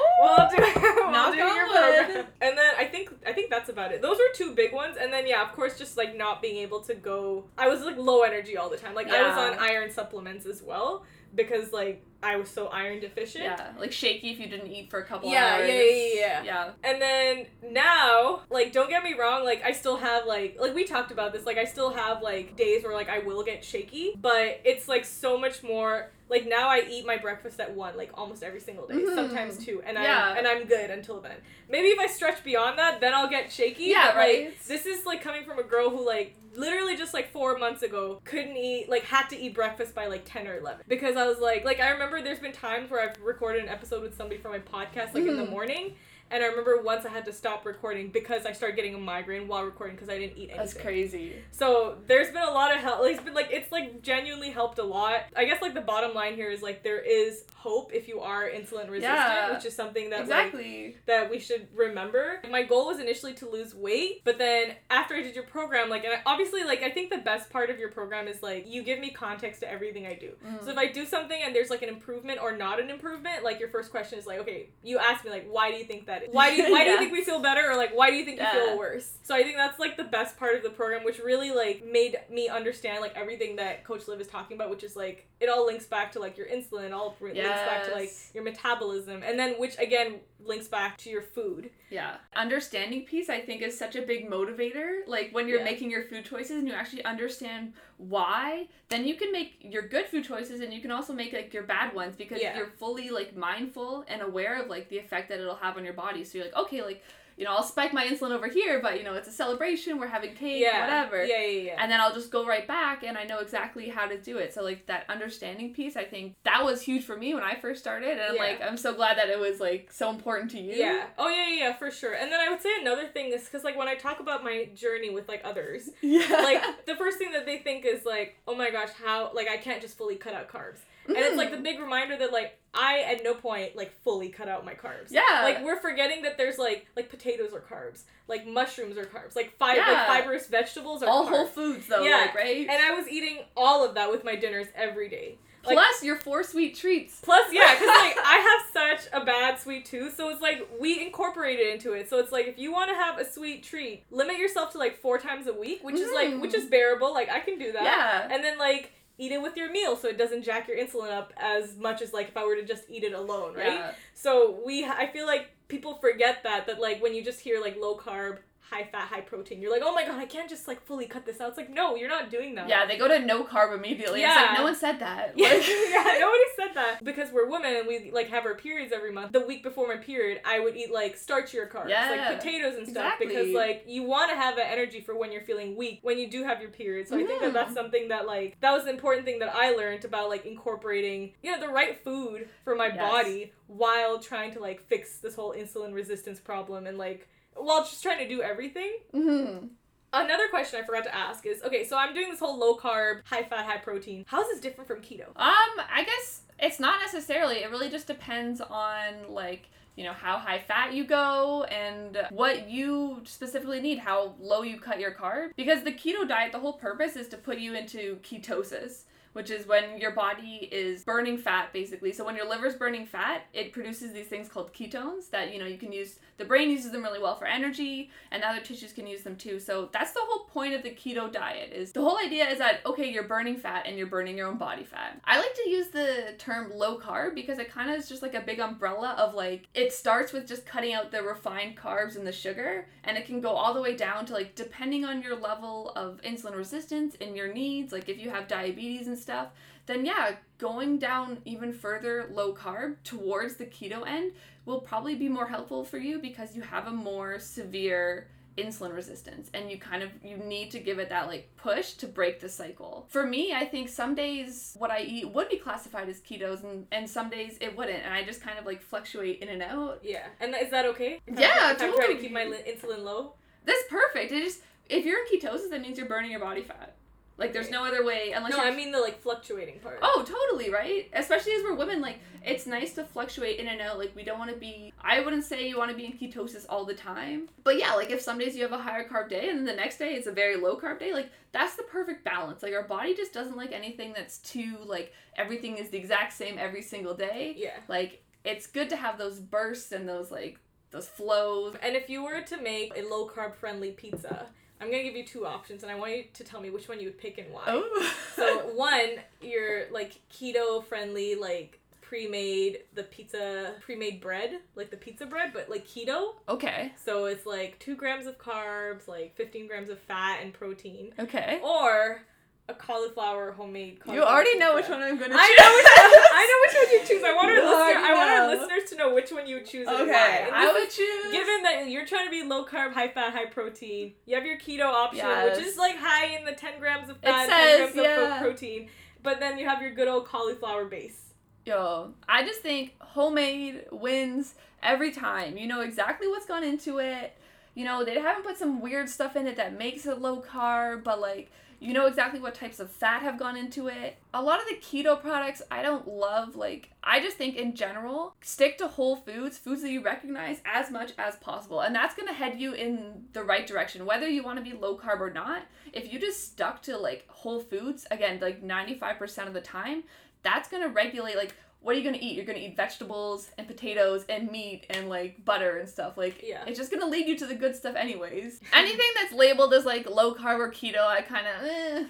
Doing, while Knock doing your wood. program. And then I think I think that's about it. Those were two big ones. And then yeah, of course, just like not being able to go. I was like low energy all the time. Like I was on iron supplements as well because like I was so iron deficient. Yeah. Like shaky if you didn't eat for a couple Yeah, hours. yeah, yeah, yeah. Yeah. Yeah. And then now, like, don't get me wrong, like, I still have, like, like, we talked about this, like, I still have, like, days where, like, I will get shaky, but it's, like, so much more, like, now I eat my breakfast at one, like, almost every single day, Mhm. sometimes two, and Yeah. I'm, and I'm good until then. Maybe if I stretch beyond that, then I'll get shaky, Yeah, but, right. like, this is, like, coming from a girl who, like, literally just, like, four months ago couldn't eat, like, had to eat breakfast by, like, 10 or 11, because I was, like, like, I remember there's been times where I've recorded an episode with somebody from my podcast, like, in the Mhm. morning, and I remember once I had to stop recording because I started getting a migraine while recording because I didn't eat anything. That's crazy. So there's been a lot of help. Like, it's been like it's like genuinely helped a lot. I guess like the bottom line here is like there is hope if you are insulin resistant, Yeah. which is something that like, Exactly. that we should remember. My goal was initially to lose weight, but then after I did your program, like, and I- obviously, like, I think the best part of your program is like you give me context to everything I do. Mm. So if I do something and there's like an improvement or not an improvement, like your first question is like, okay, you ask me like, why do you think that? Why do you, why do you *laughs* think we feel better, or like why do you think you Yeah. feel worse? So I think that's like the best part of the program, which really like made me understand like everything that Coach Liv is talking about, which is like it all links back to like your insulin, all links back to like your metabolism, and then which again links back to your food. Yeah. Understanding piece I think is such a big motivator. Like when you're Yeah. making your food choices and you actually understand why, then you can make your good food choices and you can also make like your bad ones because Yeah. you're fully like mindful and aware of like the effect that it'll have on your body. So you're like, okay, like you know, I'll spike my insulin over here, but you know, it's a celebration, we're having cake, yeah. whatever. Yeah, yeah, yeah. And then I'll just go right back and I know exactly how to do it. So like that understanding piece, I think that was huge for me when I first started. And Yeah. like I'm so glad that it was like so important to you. Yeah. Oh yeah, yeah, yeah, for sure. And then I would say another thing is because like when I talk about my journey with like others, *laughs* Yeah. like the first thing that they think is like, oh my gosh, how like I can't just fully cut out carbs. And it's like the Mm. big reminder that like I at no point like fully cut out my carbs. Yeah. Like we're forgetting that there's like like potatoes are carbs, like mushrooms are carbs, like fi- Yeah. like fibrous vegetables are all carbs. whole foods though, Yeah. like right? And I was eating all of that with my dinners every day. Like, Plus your four sweet treats. Plus, yeah, because *laughs* like I have such a bad sweet tooth, so it's like we incorporate it into it. So it's like if you want to have a sweet treat, limit yourself to like four times a week, which is like Mm. which is bearable. Like I can do that. Yeah. And then like eat it with your meal, so it doesn't jack your insulin up as much as like if I were to just eat it alone, right? Yeah. So we, I feel like people forget that that like when you just hear like low carb. High fat, high protein. You're like, oh my god, I can't just like fully cut this out. It's like, no, you're not doing that. Yeah, they go to no carb immediately. It's Yeah. like no one said that. *laughs* Yeah, Like- *laughs* yeah, *laughs* nobody said that. Because we're women and we like have our periods every month. The week before my period, I would eat like starchier carbs, Yeah, like potatoes and stuff, because like you want to have that energy for when you're feeling weak when you do have your period. So I think that that's something that like that was the important thing that I learned about like incorporating you know the right food for my Yes. body while trying to like fix this whole insulin resistance problem and like while just trying to do everything. hmm Another question I forgot to ask is okay, so I'm doing this whole low carb, high fat, high protein. How is this different from keto? Um, I guess it's not necessarily. It really just depends on like you know how high fat you go and what you specifically need, how low you cut your carb. Because the keto diet, the whole purpose is to put you into ketosis. Which is when your body is burning fat, basically. So when your liver's burning fat, it produces these things called ketones that you know you can use. The brain uses them really well for energy, and other tissues can use them too. So that's the whole point of the keto diet. Is the whole idea is that okay, you're burning fat and you're burning your own body fat. I like to use the term low carb because it kind of is just like a big umbrella of like it starts with just cutting out the refined carbs and the sugar, and it can go all the way down to like depending on your level of insulin resistance and your needs. Like if you have diabetes and stuff, then yeah, going down even further low carb towards the keto end will probably be more helpful for you because you have a more severe insulin resistance and you kind of you need to give it that like push to break the cycle. For me, I think some days what I eat would be classified as ketos and and some days it wouldn't and I just kind of like fluctuate in and out. Yeah, and is that okay? If Yeah, I'm, if I'm trying to keep my insulin low. That's perfect. It just if you're in ketosis that means you're burning your body fat. Like there's no other way unless No, you're I mean the like fluctuating part. Oh, totally, right? Especially as we're women, like it's nice to fluctuate in and out. Like we don't want to be I wouldn't say you want to be in ketosis all the time. But yeah, like if some days you have a higher carb day and then the next day it's a very low carb day, like that's the perfect balance. Like our body just doesn't like anything that's too like everything is the exact same every single day. Yeah. Like it's good to have those bursts and those like those flows. And if you were to make a low carb friendly pizza, I'm gonna give you two options, and I want you to tell me which one you would pick and why. Oh. *laughs* So one, you're like keto friendly, like pre-made the pizza pre-made bread, like the pizza bread, but like keto. okay. So it's like two grams of carbs, like 15 grams of fat and protein, Okay. or a cauliflower homemade. You cauliflower already know pizza. which one I'm gonna choose. I know which one. I know which one you choose. I want our You listener, I want our listeners to know which one you choose. Okay, I would is- choose. Given that you're trying to be low carb, high fat, high protein, you have your keto option, Yes. which is like high in the 10 grams of fat, says, 10 grams of yeah. pro- protein, but then you have your good old cauliflower base. Yo, I just think homemade wins every time. You know exactly what's gone into it. You know, they haven't put some weird stuff in it that makes it low carb, but like, you know exactly what types of fat have gone into it. A lot of the keto products I don't love. Like, I just think in general, stick to whole foods, foods that you recognize as much as possible. And that's gonna head you in the right direction, whether you wanna be low carb or not. If you just stuck to like whole foods, again, like 95% of the time, that's gonna regulate like what are you gonna eat? You're gonna eat vegetables and potatoes and meat and like butter and stuff. Like Yeah. it's just gonna lead you to the good stuff anyways. *laughs* Anything that's labeled as like low carb or keto, I kind of eh.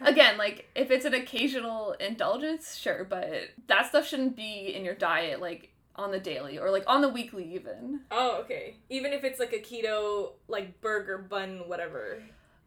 *laughs* again like if it's an occasional indulgence, sure, but that stuff shouldn't be in your diet like on the daily or like on the weekly even. Oh, okay. Even if it's like a keto, like burger, bun, whatever.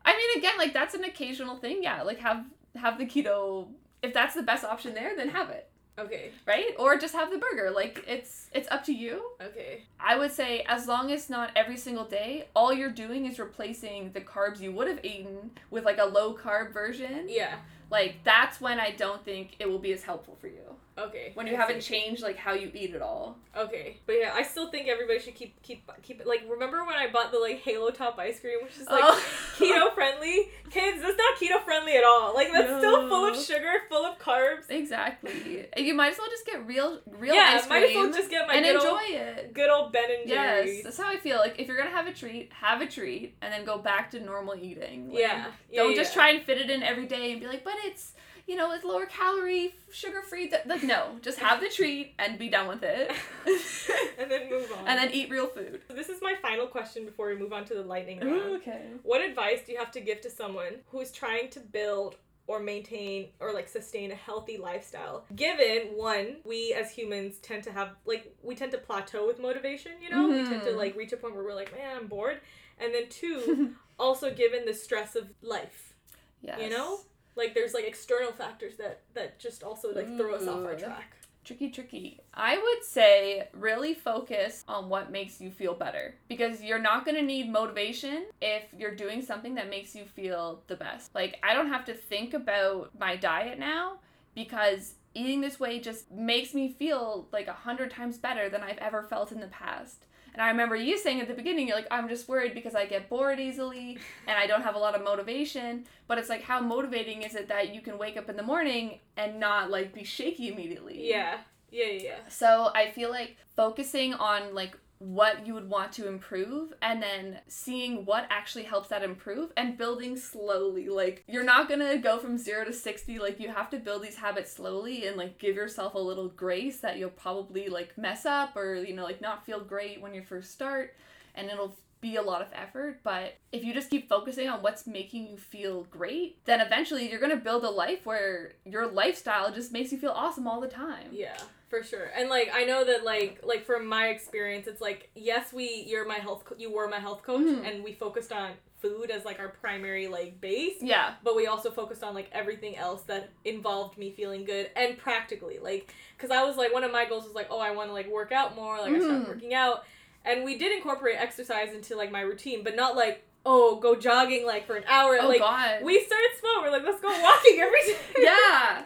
I mean, again, like that's an occasional thing. Yeah, like have have the keto. If that's the best option there, then have it. Okay. right? Or just have the burger. Like it's it's up to you. Okay. I would say as long as not every single day, all you're doing is replacing the carbs you would have eaten with like a low carb version. Yeah. Like that's when I don't think it will be as helpful for you. Okay. When you I haven't see. changed like how you eat at all. Okay, but yeah, I still think everybody should keep keep keep it. Like, remember when I bought the like Halo Top ice cream, which is like Oh. *laughs* keto friendly? Kids, that's not keto friendly at all. Like, that's still full of sugar, full of carbs. Exactly. You might as well just get real real yeah, ice might as well just get my and good enjoy old, it. good old Ben and Jerry's. Yes, that's how I feel. Like if you're gonna have a treat, have a treat, and then go back to normal eating. Like, Yeah, yeah, don't yeah. just try and fit it in every day and be like, but it's you know it's lower calorie, sugar free. Like no, just have the treat and be done with it. *laughs* and then move on. and then eat real food. this is my final question before we move on to the lightning round. okay. What advice do you have to give to someone who's trying to build or maintain or like sustain a healthy lifestyle? Given one, we as humans tend to have like we tend to plateau with motivation, you know? We tend to Mhm. like reach a point where we're like, man, I'm bored. And then two, *laughs* also given the stress of life, Yes. you know? Like there's like external factors that that just also like throw us off our track. Tricky, tricky. I would say really focus on what makes you feel better because you're not going to need motivation if you're doing something that makes you feel the best. Like, I don't have to think about my diet now because eating this way just makes me feel like a hundred times better than I've ever felt in the past. And I remember you saying at the beginning, you're like, I'm just worried because I get bored easily and I don't have a lot of motivation. But it's like, how motivating is it that you can wake up in the morning and not like be shaky immediately? Yeah. Yeah, yeah, yeah. So I feel like focusing on like what you would want to improve and then seeing what actually helps that improve and building slowly. Like you're not going to go from 0 to 60 like you have to build these habits slowly and like give yourself a little grace that you'll probably like mess up or you know like not feel great when you first start and it'll be a lot of effort, but if you just keep focusing on what's making you feel great, then eventually you're going to build a life where your lifestyle just makes you feel awesome all the time. Yeah, for sure. And like I know that like like from my experience, it's like yes, we you're my health co- you were my health coach, Mhm. and we focused on food as like our primary like base. Yeah. But we also focused on like everything else that involved me feeling good and practically like because I was like one of my goals was like oh I want to like work out more like I started Mhm. working out and we did incorporate exercise into like my routine but not like oh go jogging like for an hour Oh like god. we started small we're like let's go walking every *laughs* day yeah.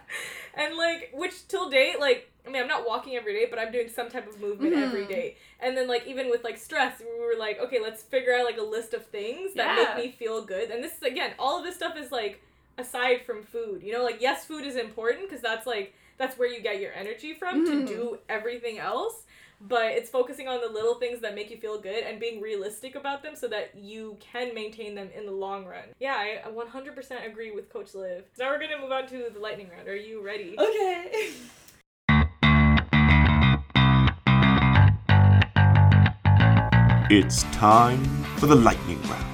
and like which till date like i mean i'm not walking every day but i'm doing some type of movement Mhm. every day and then like even with like stress we were like okay let's figure out like a list of things that Yeah. make me feel good and this is again all of this stuff is like aside from food you know like yes food is important because that's like that's where you get your energy from Mhm. to do everything else but it's focusing on the little things that make you feel good and being realistic about them so that you can maintain them in the long run. Yeah, I 100% agree with Coach Liv. Now we're going to move on to the lightning round. Are you ready? Okay. *laughs* It's time for the lightning round.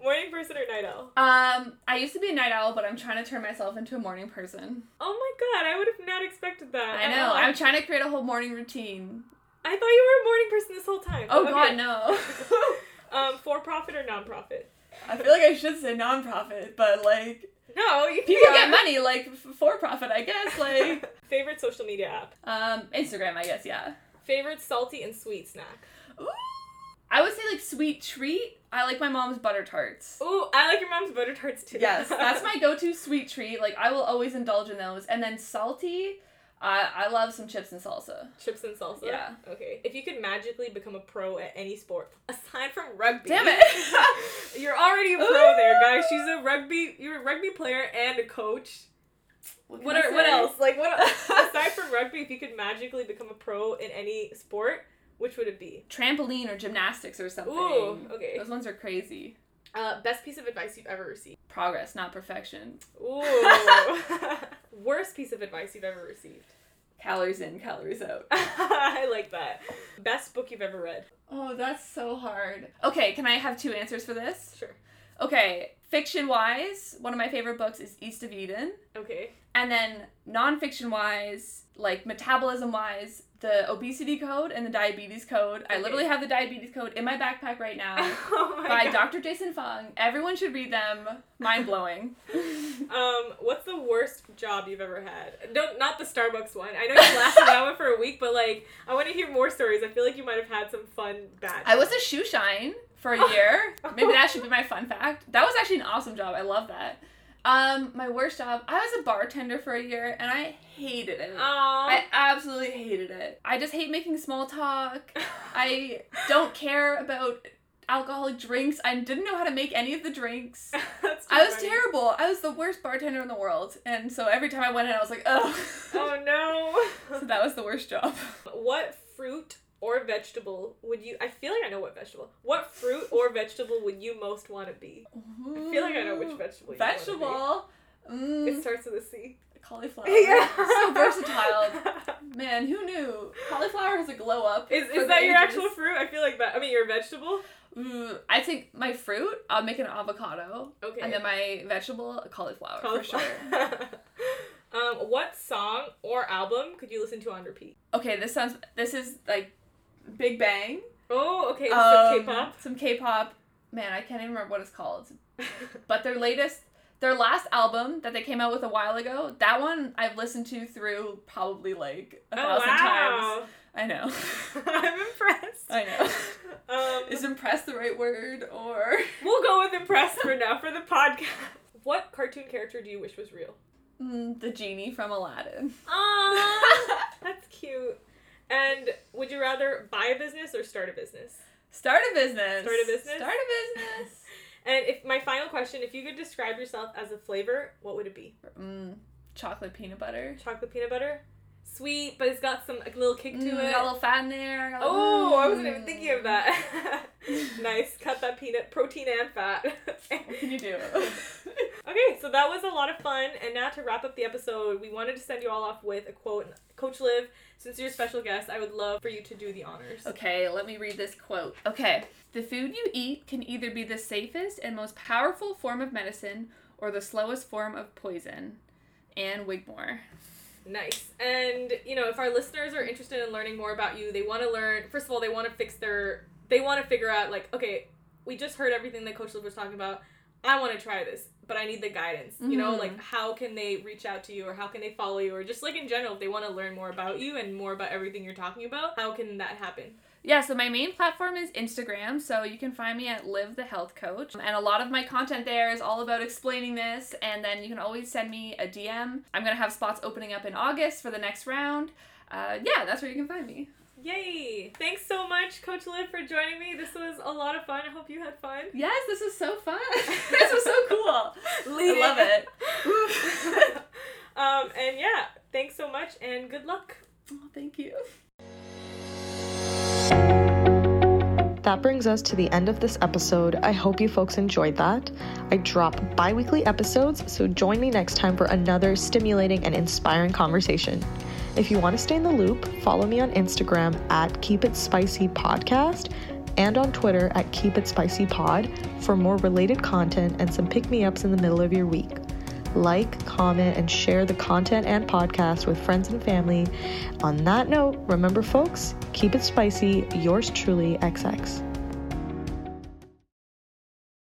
Morning person or night owl? Um, I used to be a night owl, but I'm trying to turn myself into a morning person. Oh my god, I would have not expected that. I know. I'm trying to create a whole morning routine. I thought you were a morning person this whole time. Oh Okay. god, no. *laughs* *laughs* um, for profit or non-profit? I feel like I should say non-profit, but like No, you people yeah. get money like f- for profit, I guess. Like *laughs* Favorite social media app? um, Instagram, I guess. Yeah. Favorite salty and sweet snack? Ooh. I would say like sweet treat. I like my mom's butter tarts. Ooh, I like your mom's butter tarts too. Yes, that's my *laughs* go-to sweet treat. Like I will always indulge in those. And then salty, I I love some chips and salsa. Chips and salsa. Yeah. Okay. If you could magically become a pro at any sport *laughs* aside from rugby, Damn it. *laughs* you're already a pro there, guys. She's a rugby. You're a rugby player and a coach. What, What are what else? Like what *laughs* aside from rugby? If you could magically become a pro in any sport, which would it be? Trampoline or gymnastics or something. Ooh. Okay. Those ones are crazy. Uh, best piece of advice you've ever received. Progress, not perfection. Ooh. *laughs* Worst piece of advice you've ever received. Calories in, calories out. *laughs* I like that. Best book you've ever read. Oh, that's so hard. Okay, can I have two answers for this? Sure. Okay, fiction wise, one of my favorite books is East of Eden. Okay. And then nonfiction wise, like metabolism wise, the obesity code and the diabetes code. I literally have the diabetes code in my backpack right now. *laughs* oh by God. Dr. Jason Fung. Everyone should read them. Mind blowing. *laughs* *laughs* Um, what's the worst job you've ever had? Don't not the Starbucks one. I know you lasted that one for a week, but like I want to hear more stories. I feel like you might have had some fun bad. I was a shoe shine for a year. *laughs* Maybe that should be my fun fact. That was actually an awesome job. I love that. Um, my worst job, I was a bartender for a year and I hated it. Aw. I absolutely hated it. I just hate making small talk. I *laughs* don't care about alcoholic drinks. I didn't know how to make any of the drinks. *laughs* I was funny. terrible. I was the worst bartender in the world. And so every time I went in, I was like, oh. Oh no. so that was the worst job. what fruit or vegetable would you? I feel like I know what vegetable. What fruit or vegetable would you most want to be? I feel like I know which vegetable. Vegetable. be. Mm, It starts with a C. cauliflower. *laughs* Yeah. So versatile. Man, who knew? Cauliflower has a glow up. Is, is that your ages. actual fruit? I feel like that. I mean, your vegetable. Ooh, I think my fruit, I'll make an avocado. Okay. And then my vegetable, a cauliflower, for sure. *laughs* um, what song or album could you listen to on repeat? Okay, this sounds, this is like Big Bang. Oh, okay. Um, Some K-pop. Some K-pop. Man, I can't even remember what it's called. *laughs* But their latest, their last album that they came out with a while ago, that one I've listened to through probably like a oh thousand times. wow! I know. *laughs* I'm impressed. I know. Um, Is impressed the right word or? we'll go with impressed for now for the *laughs* podcast. What cartoon character do you wish was real? Mm, the genie from Aladdin. Aww, that's cute. And would you rather buy a business or start a business? Start a business. Start a business? Start a business. *laughs* And if my final question, if you could describe yourself as a flavor, what would it be? mm, chocolate peanut butter. Chocolate peanut butter? Sweet, but it's got some like, little kick to Mm, it. got a little fat in there. a- Oh, I wasn't even Mm. thinking of that. *laughs* nice. Cut that peanut protein and fat. What can you do? *laughs* okay, so that was a lot of fun. And now to wrap up the episode, we wanted to send you all off with a quote. Coach Liv, since you're a special guest, I would love for you to do the honors. Okay, let me read this quote. Okay. The food you eat can either be the safest and most powerful form of medicine or the slowest form of poison. Ann Wigmore. Nice. And, you know, if our listeners are interested in learning more about you, they want to learn, first of all, they want to fix their, they want to figure out, like, okay, we just heard everything that Coach Liv was talking about. I want to try this, but I need the guidance. You know, like, mm-hmm. how can they reach out to you or how can they follow you or just, like, in general, if they want to learn more about you and more about everything you're talking about, how can that happen? Yeah, so my main platform is Instagram, so you can find me at Liv the Health Coach. And a lot of my content there is all about explaining this, and then you can always send me a DM. I'm gonna have spots opening up in August for the next round. Uh, yeah, that's where you can find me. Yay! Thanks so much, Coach Liv, for joining me. This was a lot of fun. I hope you had fun. Yes, this was so fun. *laughs* this was so cool. Lead I love it. *laughs* *laughs* um, and yeah, thanks so much and good luck. Oh, thank you. That brings us to the end of this episode. I hope you folks enjoyed that. I drop bi weekly episodes, so join me next time for another stimulating and inspiring conversation. If you want to stay in the loop, follow me on Instagram at Keep It Spicy Podcast and on Twitter at Keep It Spicy Pod for more related content and some pick me ups in the middle of your week. Like, comment, and share the content and podcast with friends and family. On that note, remember, folks, keep it spicy. Yours truly, XX.